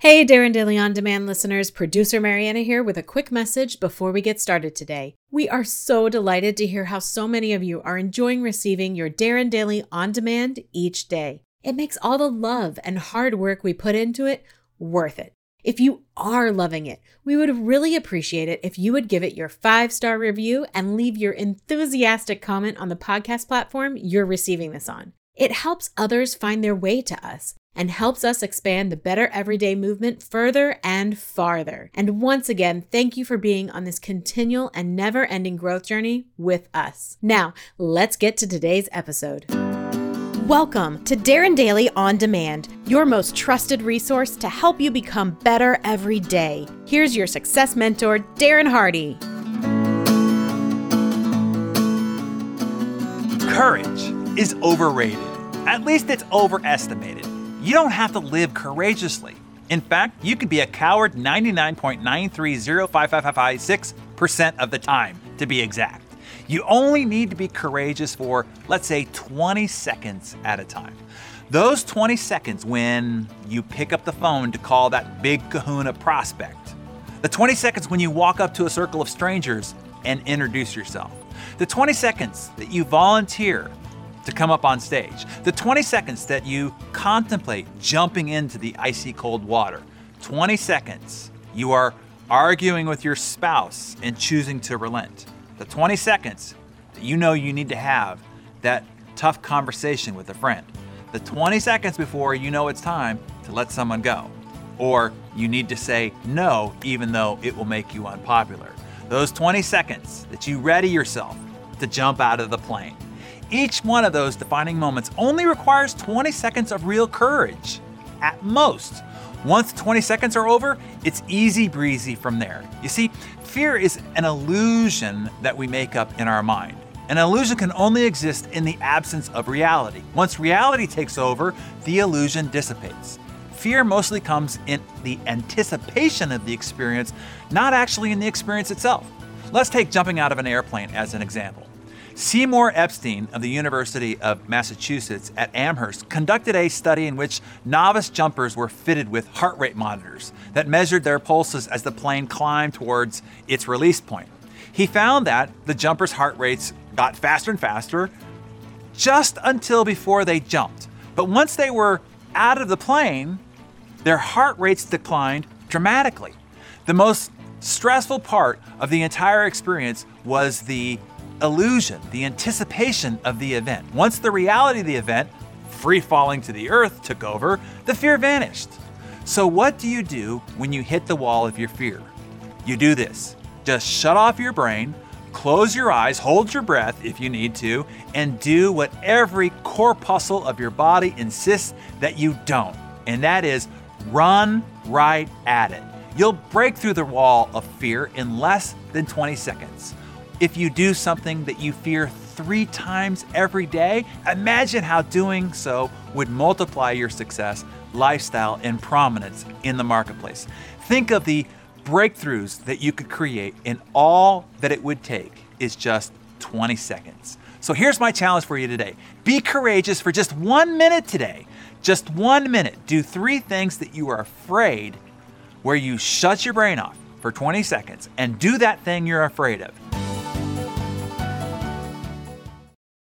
Hey, Darren Daily On Demand listeners, producer Mariana here with a quick message before we get started today. We are so delighted to hear how so many of you are enjoying receiving your Darren Daily On Demand each day. It makes all the love and hard work we put into it worth it. If you are loving it, we would really appreciate it if you would give it your five star review and leave your enthusiastic comment on the podcast platform you're receiving this on. It helps others find their way to us and helps us expand the Better Everyday movement further and farther. And once again, thank you for being on this continual and never ending growth journey with us. Now, let's get to today's episode. Welcome to Darren Daily On Demand, your most trusted resource to help you become better every day. Here's your success mentor, Darren Hardy. Courage is overrated. At least it's overestimated. You don't have to live courageously. In fact, you can be a coward 99.9305556% of the time, to be exact. You only need to be courageous for, let's say, 20 seconds at a time. Those 20 seconds when you pick up the phone to call that big kahuna prospect. The 20 seconds when you walk up to a circle of strangers and introduce yourself. The 20 seconds that you volunteer to come up on stage. The 20 seconds that you contemplate jumping into the icy cold water. 20 seconds you are arguing with your spouse and choosing to relent. The 20 seconds that you know you need to have that tough conversation with a friend. The 20 seconds before you know it's time to let someone go. Or you need to say no, even though it will make you unpopular. Those 20 seconds that you ready yourself to jump out of the plane. Each one of those defining moments only requires 20 seconds of real courage, at most. Once 20 seconds are over, it's easy breezy from there. You see, fear is an illusion that we make up in our mind. An illusion can only exist in the absence of reality. Once reality takes over, the illusion dissipates. Fear mostly comes in the anticipation of the experience, not actually in the experience itself. Let's take jumping out of an airplane as an example. Seymour Epstein of the University of Massachusetts at Amherst conducted a study in which novice jumpers were fitted with heart rate monitors that measured their pulses as the plane climbed towards its release point. He found that the jumpers' heart rates got faster and faster just until before they jumped. But once they were out of the plane, their heart rates declined dramatically. The most stressful part of the entire experience was the illusion, the anticipation of the event. Once the reality of the event, free falling to the earth, took over, the fear vanished. So, what do you do when you hit the wall of your fear? You do this just shut off your brain, close your eyes, hold your breath if you need to, and do what every corpuscle of your body insists that you don't, and that is run right at it. You'll break through the wall of fear in less than 20 seconds. If you do something that you fear three times every day, imagine how doing so would multiply your success, lifestyle, and prominence in the marketplace. Think of the breakthroughs that you could create, and all that it would take is just 20 seconds. So here's my challenge for you today be courageous for just one minute today. Just one minute. Do three things that you are afraid where you shut your brain off for 20 seconds and do that thing you're afraid of.